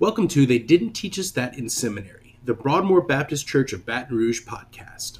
Welcome to They Didn't Teach Us That in Seminary, the Broadmoor Baptist Church of Baton Rouge podcast.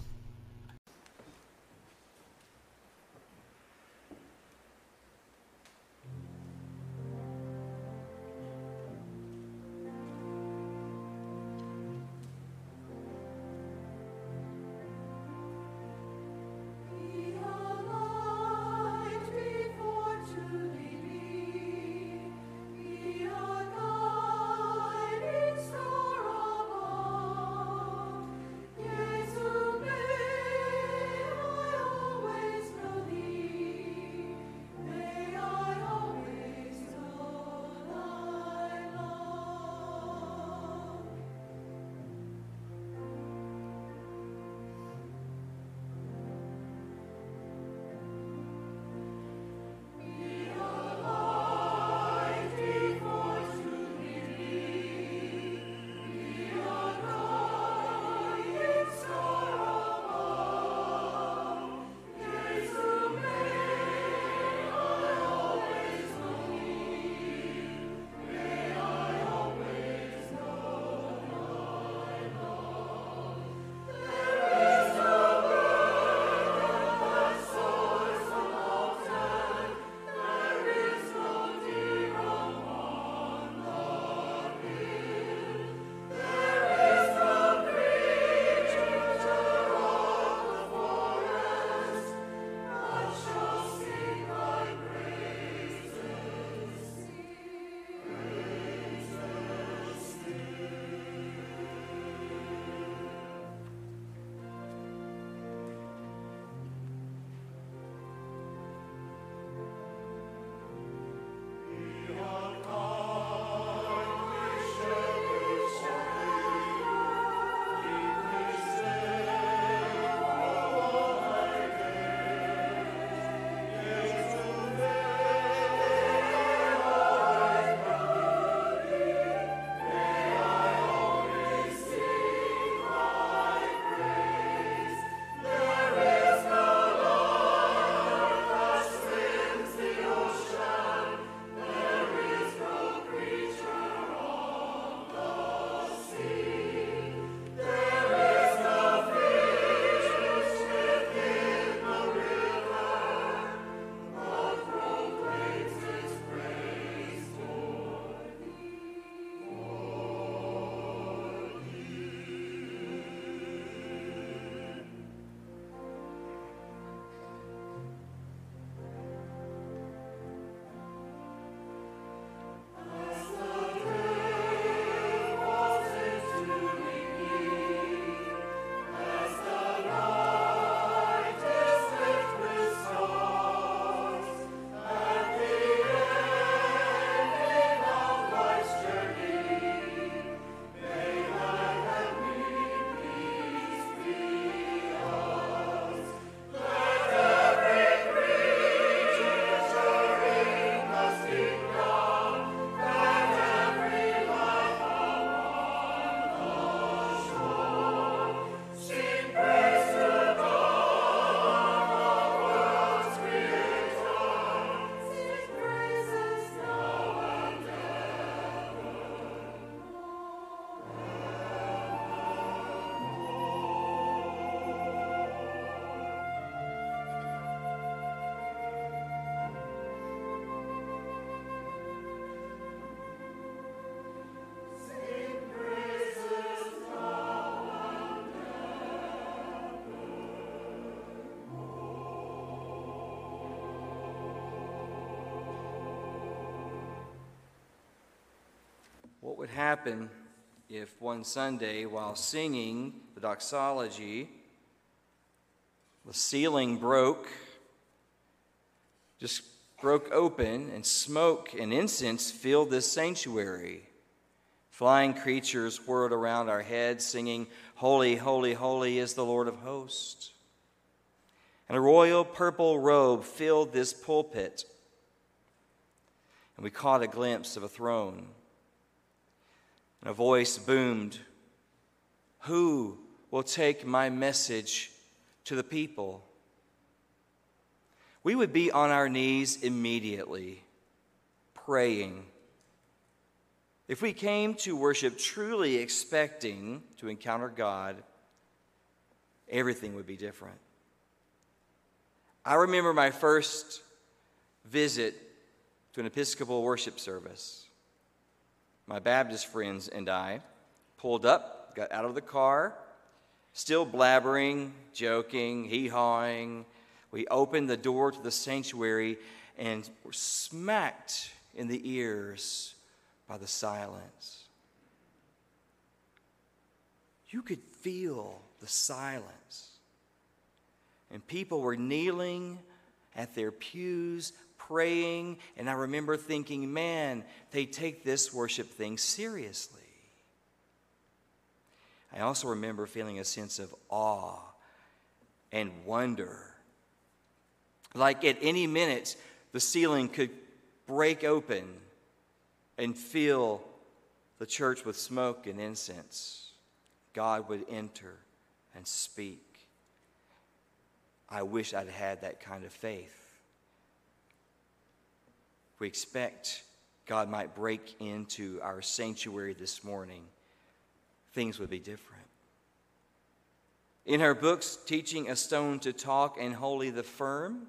Would happen if one Sunday, while singing the doxology, the ceiling broke, just broke open, and smoke and incense filled this sanctuary? Flying creatures whirled around our heads, singing, Holy, holy, holy is the Lord of hosts. And a royal purple robe filled this pulpit. And we caught a glimpse of a throne and a voice boomed Who will take my message to the people? We would be on our knees immediately, praying If we came to worship truly expecting to encounter God, everything would be different. I remember my first visit to an Episcopal worship service. My Baptist friends and I pulled up, got out of the car, still blabbering, joking, hee hawing. We opened the door to the sanctuary and were smacked in the ears by the silence. You could feel the silence. And people were kneeling at their pews, praying. And I remember thinking, man, they take this worship thing seriously. I also remember feeling a sense of awe and wonder. Like at any minute, the ceiling could break open and fill the church with smoke and incense. God would enter and speak. I wish I'd had that kind of faith. We expect God might break into our sanctuary this morning things would be different. In her books, Teaching a Stone to Talk and Holy the Firm,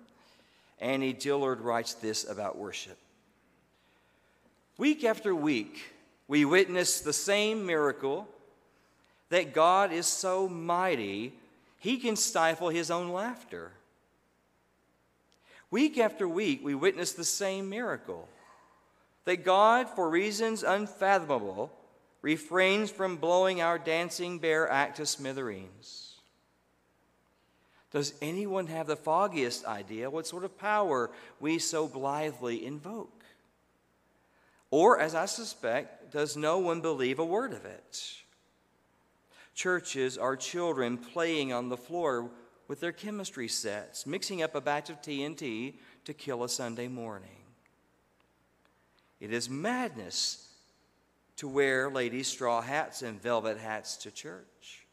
Annie Dillard writes this about worship. Week after week, we witness the same miracle that God is so mighty, he can stifle his own laughter. Week after week, we witness the same miracle that God, for reasons unfathomable, refrains from blowing our dancing bear act to smithereens. Does anyone have the foggiest idea what sort of power we so blithely invoke? Or, as I suspect, does no one believe a word of it? Churches are children playing on the floor with their chemistry sets, mixing up a batch of TNT to kill a Sunday morning. It is madness to wear ladies' straw hats and velvet hats to church.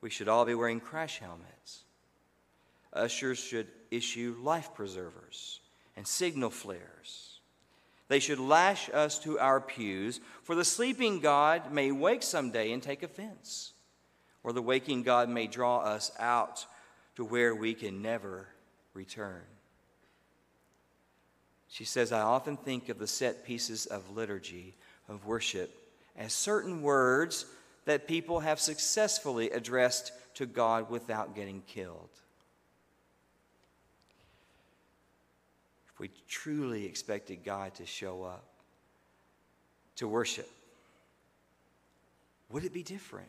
We should all be wearing crash helmets. Ushers should issue life preservers and signal flares. They should lash us to our pews, for the sleeping God may wake someday and take offense, or the waking God may draw us out to where we can never return. She says, I often think of the set pieces of liturgy of worship as certain words that people have successfully addressed to God without getting killed. If we truly expected God to show up, to worship, would it be different?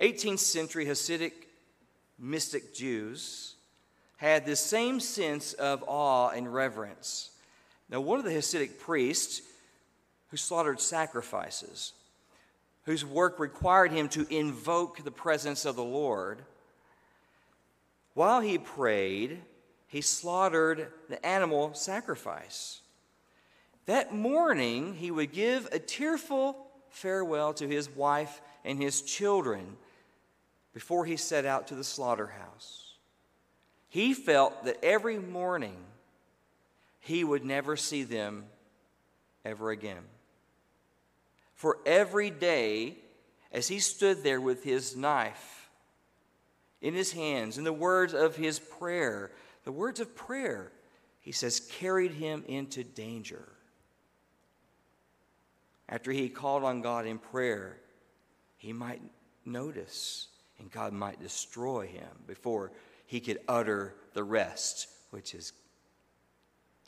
18th century Hasidic mystic Jews had this same sense of awe and reverence now, one of the Hasidic priests who slaughtered sacrifices, whose work required him to invoke the presence of the Lord, while he prayed, he slaughtered the animal sacrifice. That morning, he would give a tearful farewell to his wife and his children before he set out to the slaughterhouse. He felt that every morning he would never see them ever again. For every day, as he stood there with his knife in his hands, in the words of his prayer, the words of prayer, he says, carried him into danger. After he called on God in prayer, he might notice and God might destroy him before he could utter the rest, which is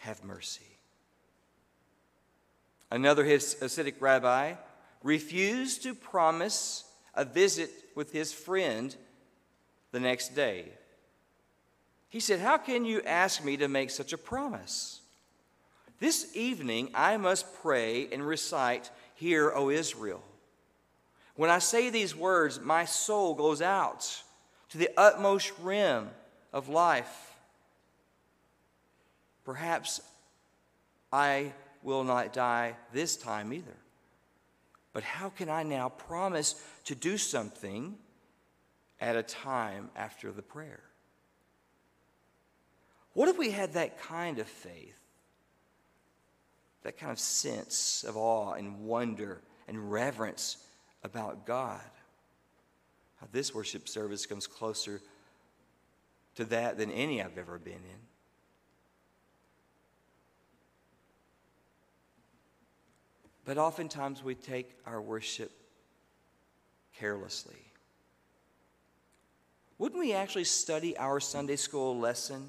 have mercy. Another Hasidic rabbi refused to promise a visit with his friend the next day. He said, How can you ask me to make such a promise? This evening I must pray and recite, Hear, O Israel. When I say these words, my soul goes out to the utmost rim of life Perhaps I will not die this time either. But how can I now promise to do something at a time after the prayer? What if we had that kind of faith? that kind of sense of awe and wonder and reverence about God. Now, this worship service comes closer to that than any I've ever been in. But oftentimes we take our worship carelessly. Wouldn't we actually study our Sunday school lesson?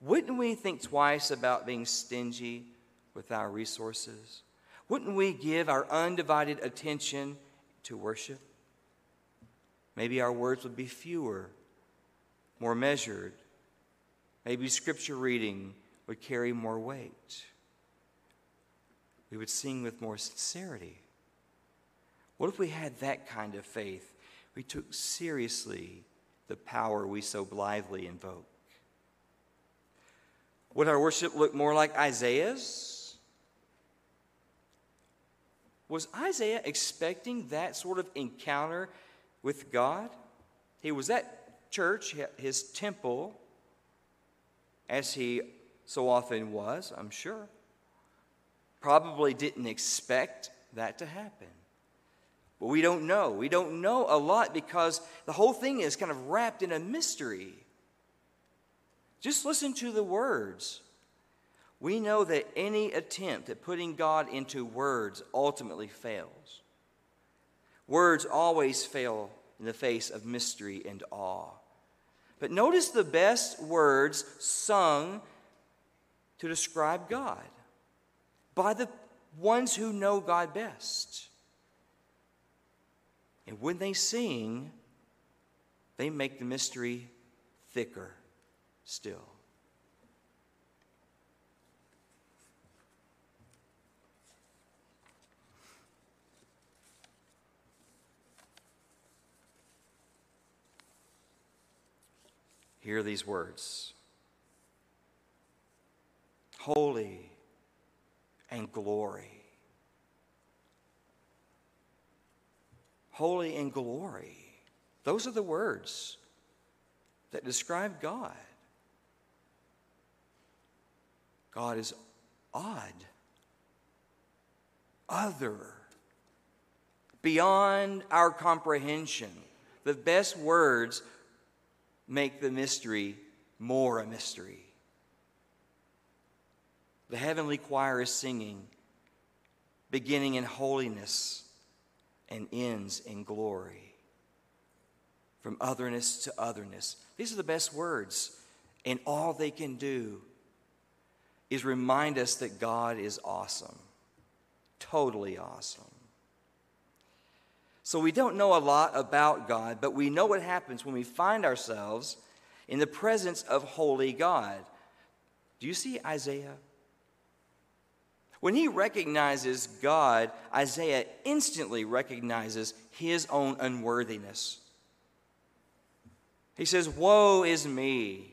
Wouldn't we think twice about being stingy with our resources? Wouldn't we give our undivided attention to worship? Maybe our words would be fewer, more measured. Maybe scripture reading would carry more weight. We would sing with more sincerity. What if we had that kind of faith? We took seriously the power we so blithely invoke. Would our worship look more like Isaiah's? Was Isaiah expecting that sort of encounter with God? He was at church, his temple, as he so often was, I'm sure. Probably didn't expect that to happen. But we don't know. We don't know a lot because the whole thing is kind of wrapped in a mystery. Just listen to the words. We know that any attempt at putting God into words ultimately fails. Words always fail in the face of mystery and awe. But notice the best words sung to describe God by the ones who know God best. And when they sing, they make the mystery thicker still. Hear these words Holy and glory. Holy and glory. Those are the words that describe God. God is odd, other, beyond our comprehension. The best words make the mystery more a mystery. The heavenly choir is singing, beginning in holiness and ends in glory. From otherness to otherness. These are the best words, and all they can do is remind us that God is awesome, totally awesome. So we don't know a lot about God, but we know what happens when we find ourselves in the presence of holy God. Do you see Isaiah? When he recognizes God, Isaiah instantly recognizes his own unworthiness. He says, Woe is me!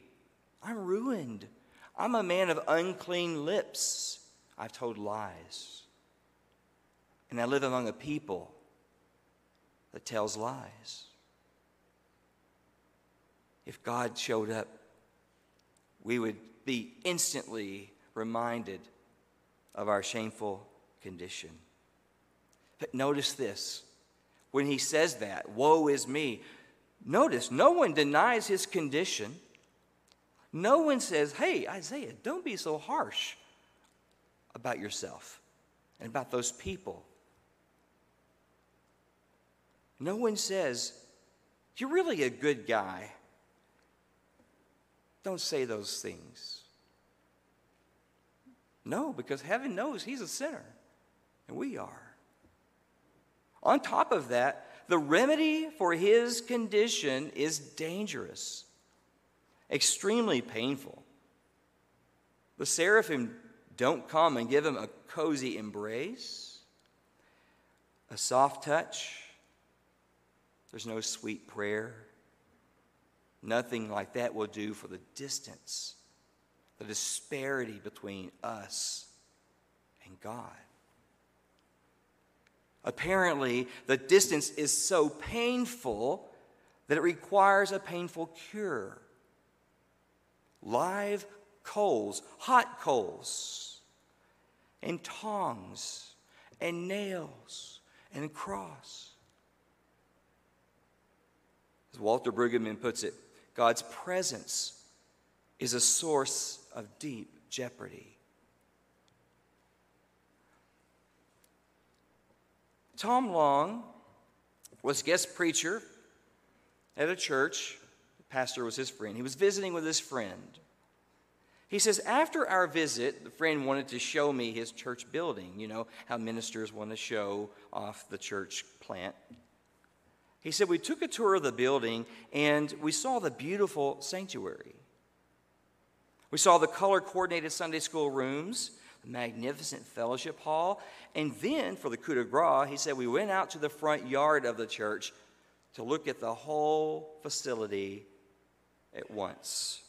I'm ruined. I'm a man of unclean lips. I've told lies. And I live among a people that tells lies. If God showed up, we would be instantly reminded of our shameful condition. But notice this when he says that, woe is me, notice no one denies his condition. No one says, hey, Isaiah, don't be so harsh about yourself and about those people. No one says, you're really a good guy. Don't say those things. No, because heaven knows he's a sinner, and we are. On top of that, the remedy for his condition is dangerous extremely painful. The seraphim don't come and give him a cozy embrace, a soft touch. There's no sweet prayer. Nothing like that will do for the distance, the disparity between us and God. Apparently, the distance is so painful that it requires a painful cure live coals, hot coals, and tongs, and nails, and a cross. As Walter Brueggemann puts it, God's presence is a source of deep jeopardy. Tom Long was guest preacher at a church. The pastor was his friend. He was visiting with his friend. He says, After our visit, the friend wanted to show me his church building. You know how ministers want to show off the church plant. He said, We took a tour of the building and we saw the beautiful sanctuary. We saw the color coordinated Sunday school rooms, the magnificent fellowship hall, and then for the coup de grace, he said, We went out to the front yard of the church to look at the whole facility at once.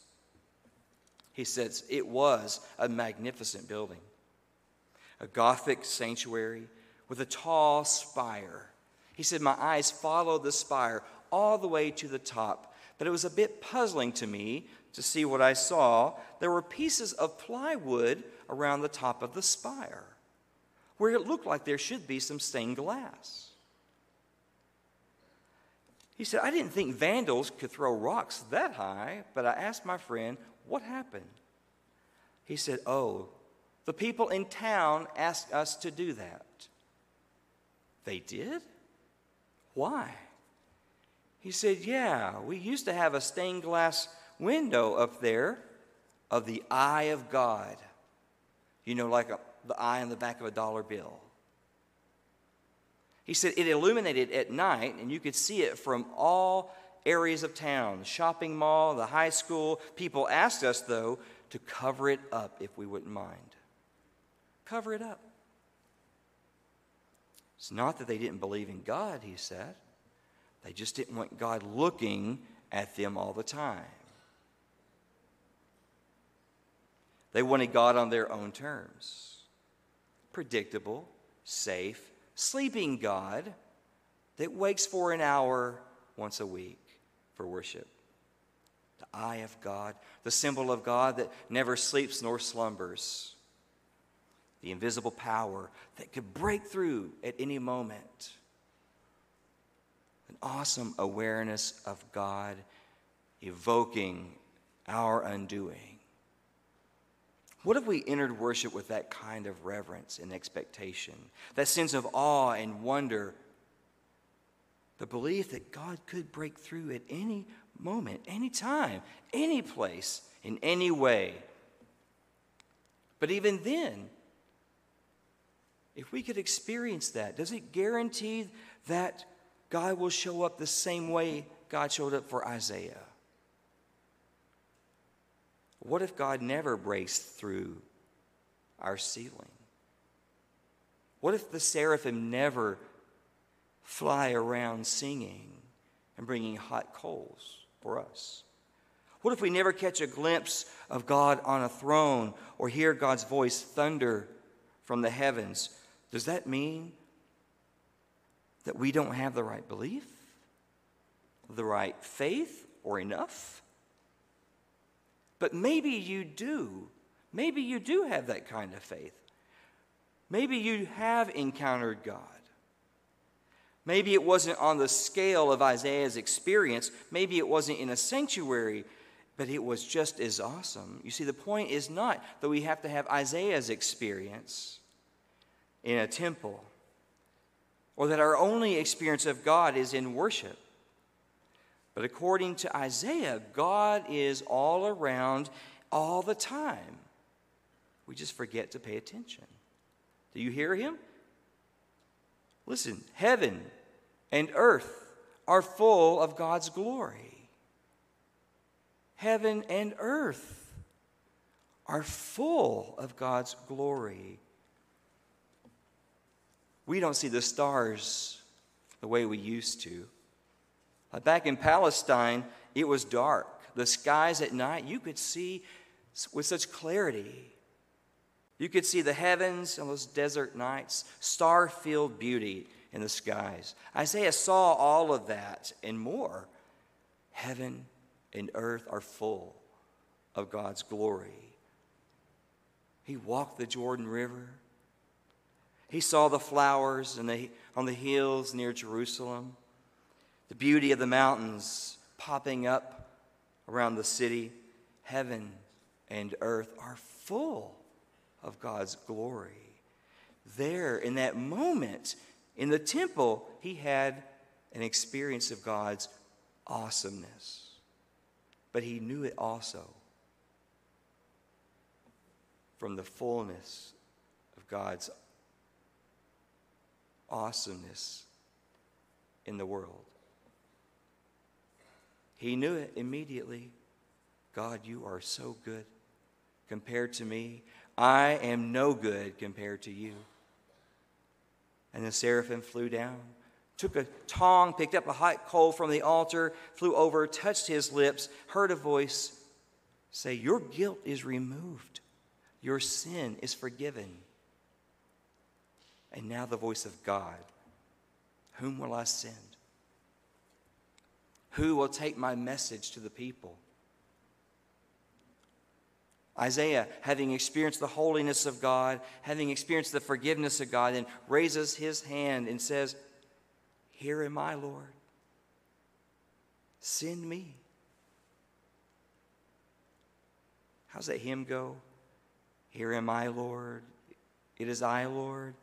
He says it was a magnificent building, a Gothic sanctuary with a tall spire he said, My eyes followed the spire all the way to the top, but it was a bit puzzling to me to see what I saw. There were pieces of plywood around the top of the spire where it looked like there should be some stained glass. He said, I didn't think vandals could throw rocks that high, but I asked my friend, What happened? He said, Oh, the people in town asked us to do that. They did? Why? He said, Yeah, we used to have a stained glass window up there of the eye of God. You know, like a, the eye on the back of a dollar bill. He said it illuminated at night, and you could see it from all areas of town the shopping mall, the high school. People asked us, though, to cover it up if we wouldn't mind. Cover it up. It's not that they didn't believe in God, he said. They just didn't want God looking at them all the time. They wanted God on their own terms. Predictable, safe, sleeping God that wakes for an hour once a week for worship. The eye of God, the symbol of God that never sleeps nor slumbers the invisible power that could break through at any moment. An awesome awareness of God evoking our undoing. What if we entered worship with that kind of reverence and expectation, that sense of awe and wonder, the belief that God could break through at any moment, any time, any place, in any way? But even then, if we could experience that, does it guarantee that God will show up the same way God showed up for Isaiah? What if God never breaks through our ceiling? What if the seraphim never fly around singing and bringing hot coals for us? What if we never catch a glimpse of God on a throne or hear God's voice thunder from the heavens does that mean that we don't have the right belief, the right faith, or enough? But maybe you do. Maybe you do have that kind of faith. Maybe you have encountered God. Maybe it wasn't on the scale of Isaiah's experience. Maybe it wasn't in a sanctuary, but it was just as awesome. You see, the point is not that we have to have Isaiah's experience in a temple, or that our only experience of God is in worship. But according to Isaiah, God is all around all the time. We just forget to pay attention. Do you hear him? Listen, heaven and earth are full of God's glory. Heaven and earth are full of God's glory we don't see the stars the way we used to. Back in Palestine, it was dark. The skies at night, you could see with such clarity. You could see the heavens on those desert nights, star filled beauty in the skies. Isaiah saw all of that and more. Heaven and earth are full of God's glory. He walked the Jordan River. He saw the flowers the, on the hills near Jerusalem, the beauty of the mountains popping up around the city. Heaven and earth are full of God's glory. There, in that moment, in the temple, he had an experience of God's awesomeness. But he knew it also from the fullness of God's awesomeness in the world. He knew it immediately. God, you are so good compared to me. I am no good compared to you. And the seraphim flew down, took a tong, picked up a hot coal from the altar, flew over, touched his lips, heard a voice say, Your guilt is removed, your sin is forgiven. And now the voice of God Whom will I send? Who will take my message to the people? Isaiah, having experienced the holiness of God, having experienced the forgiveness of God, then raises his hand and says, Here am I, Lord. Send me. How's that hymn go? Here am I, Lord. It is I, Lord.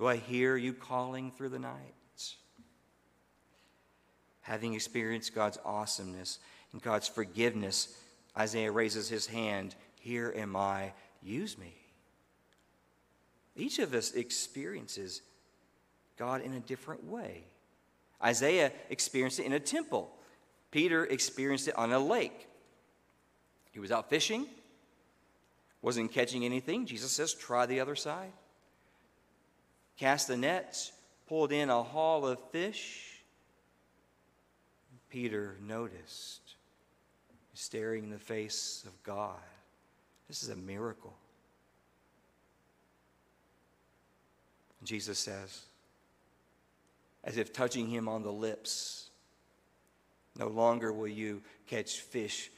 Do I hear you calling through the night? Having experienced God's awesomeness and God's forgiveness, Isaiah raises his hand Here am I, use me. Each of us experiences God in a different way. Isaiah experienced it in a temple, Peter experienced it on a lake. He was out fishing, wasn't catching anything. Jesus says, Try the other side. Cast the nets, pulled in a haul of fish. Peter noticed staring in the face of God. This is a miracle. Jesus says, as if touching him on the lips, No longer will you catch fish,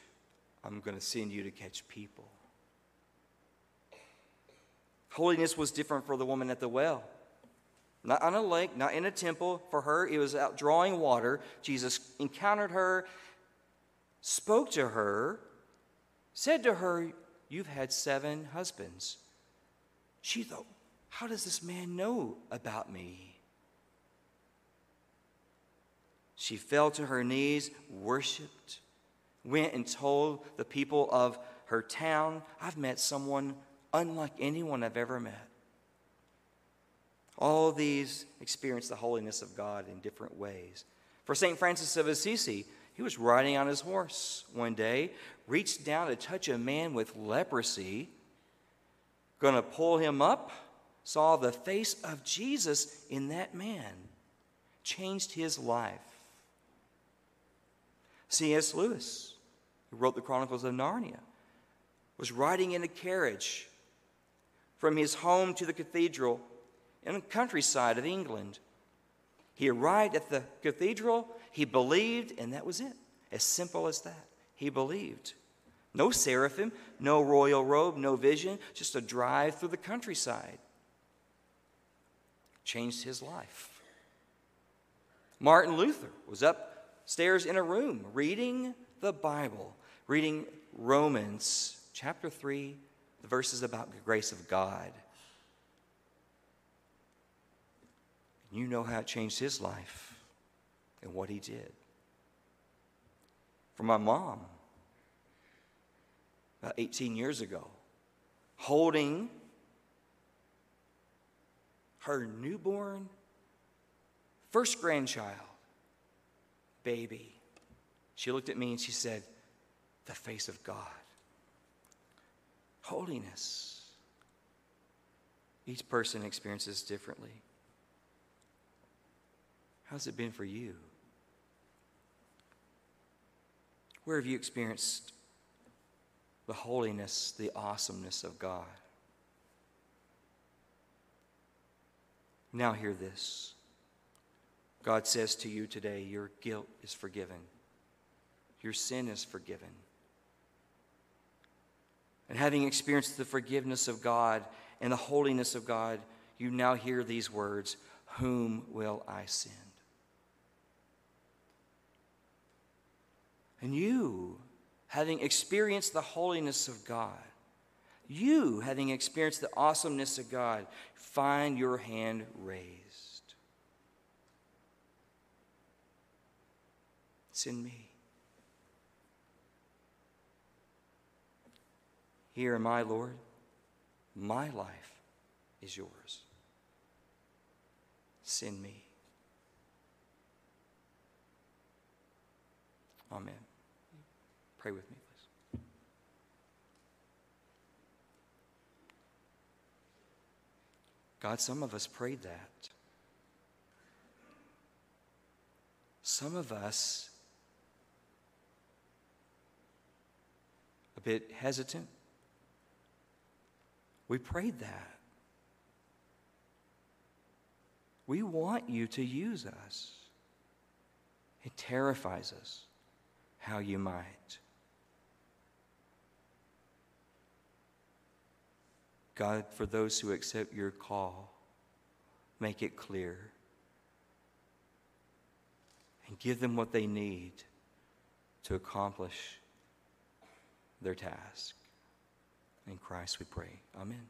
I'm going to send you to catch people. Holiness was different for the woman at the well. Not on a lake, not in a temple. For her, it was out drawing water. Jesus encountered her spoke to her, said to her, You've had seven husbands. She thought, How does this man know about me? She fell to her knees, worshiped, went and told the people of her town, I've met someone unlike anyone I've ever met. All these experienced the holiness of God in different ways. For St. Francis of Assisi, he was riding on his horse one day, reached down to touch a man with leprosy, going to pull him up, saw the face of Jesus in that man, changed his life. C.S. Lewis, who wrote the Chronicles of Narnia, was riding in a carriage from his home to the cathedral in the countryside of England. He arrived at the cathedral he believed, and that was it. As simple as that. He believed. No seraphim, no royal robe, no vision, just a drive through the countryside. Changed his life. Martin Luther was upstairs in a room reading the Bible, reading Romans chapter 3, the verses about the grace of God. You know how it changed his life and what he did. For my mom, about 18 years ago, holding her newborn first grandchild, baby, she looked at me and she said, The face of God. Holiness. Each person experiences differently. How's it been for you? Where have you experienced the holiness, the awesomeness of God? Now, hear this. God says to you today, Your guilt is forgiven, your sin is forgiven. And having experienced the forgiveness of God and the holiness of God, you now hear these words Whom will I send? And you, having experienced the holiness of God, you, having experienced the awesomeness of God, find your hand raised. Send me. Here am I, Lord. My life is yours. Send me. Amen. Pray with me, please. God, some of us prayed that. Some of us a bit hesitant. We prayed that. We want you to use us. It terrifies us how you might. God, for those who accept your call, make it clear and give them what they need to accomplish their task. In Christ we pray. Amen.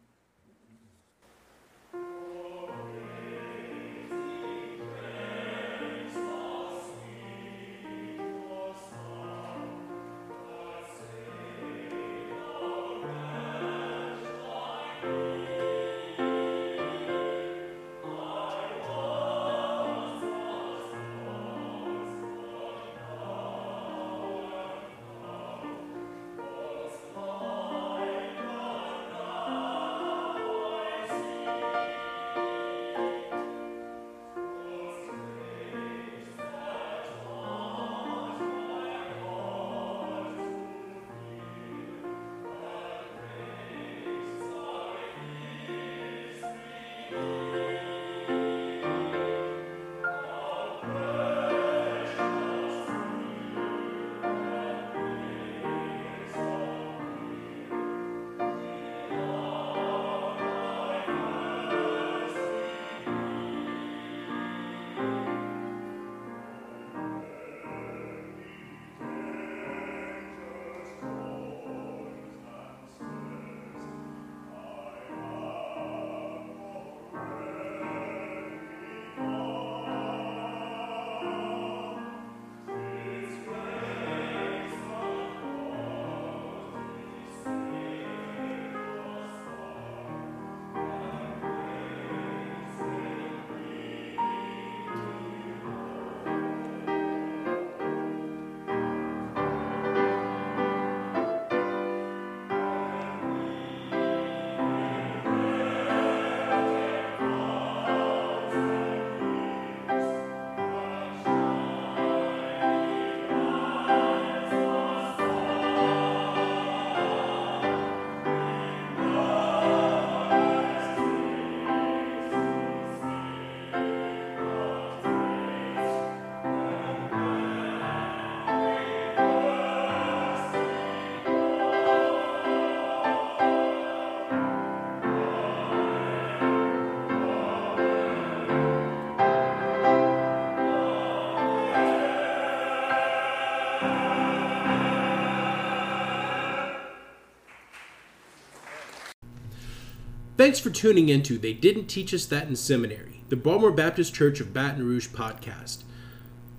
Thanks for tuning into They Didn't Teach Us That in Seminary, the Broadmoor Baptist Church of Baton Rouge podcast.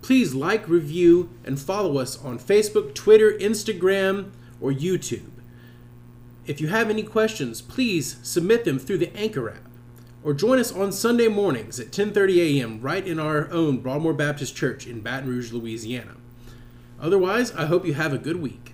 Please like, review, and follow us on Facebook, Twitter, Instagram, or YouTube. If you have any questions, please submit them through the Anchor app or join us on Sunday mornings at 10:30 a.m. right in our own Broadmoor Baptist Church in Baton Rouge, Louisiana. Otherwise, I hope you have a good week.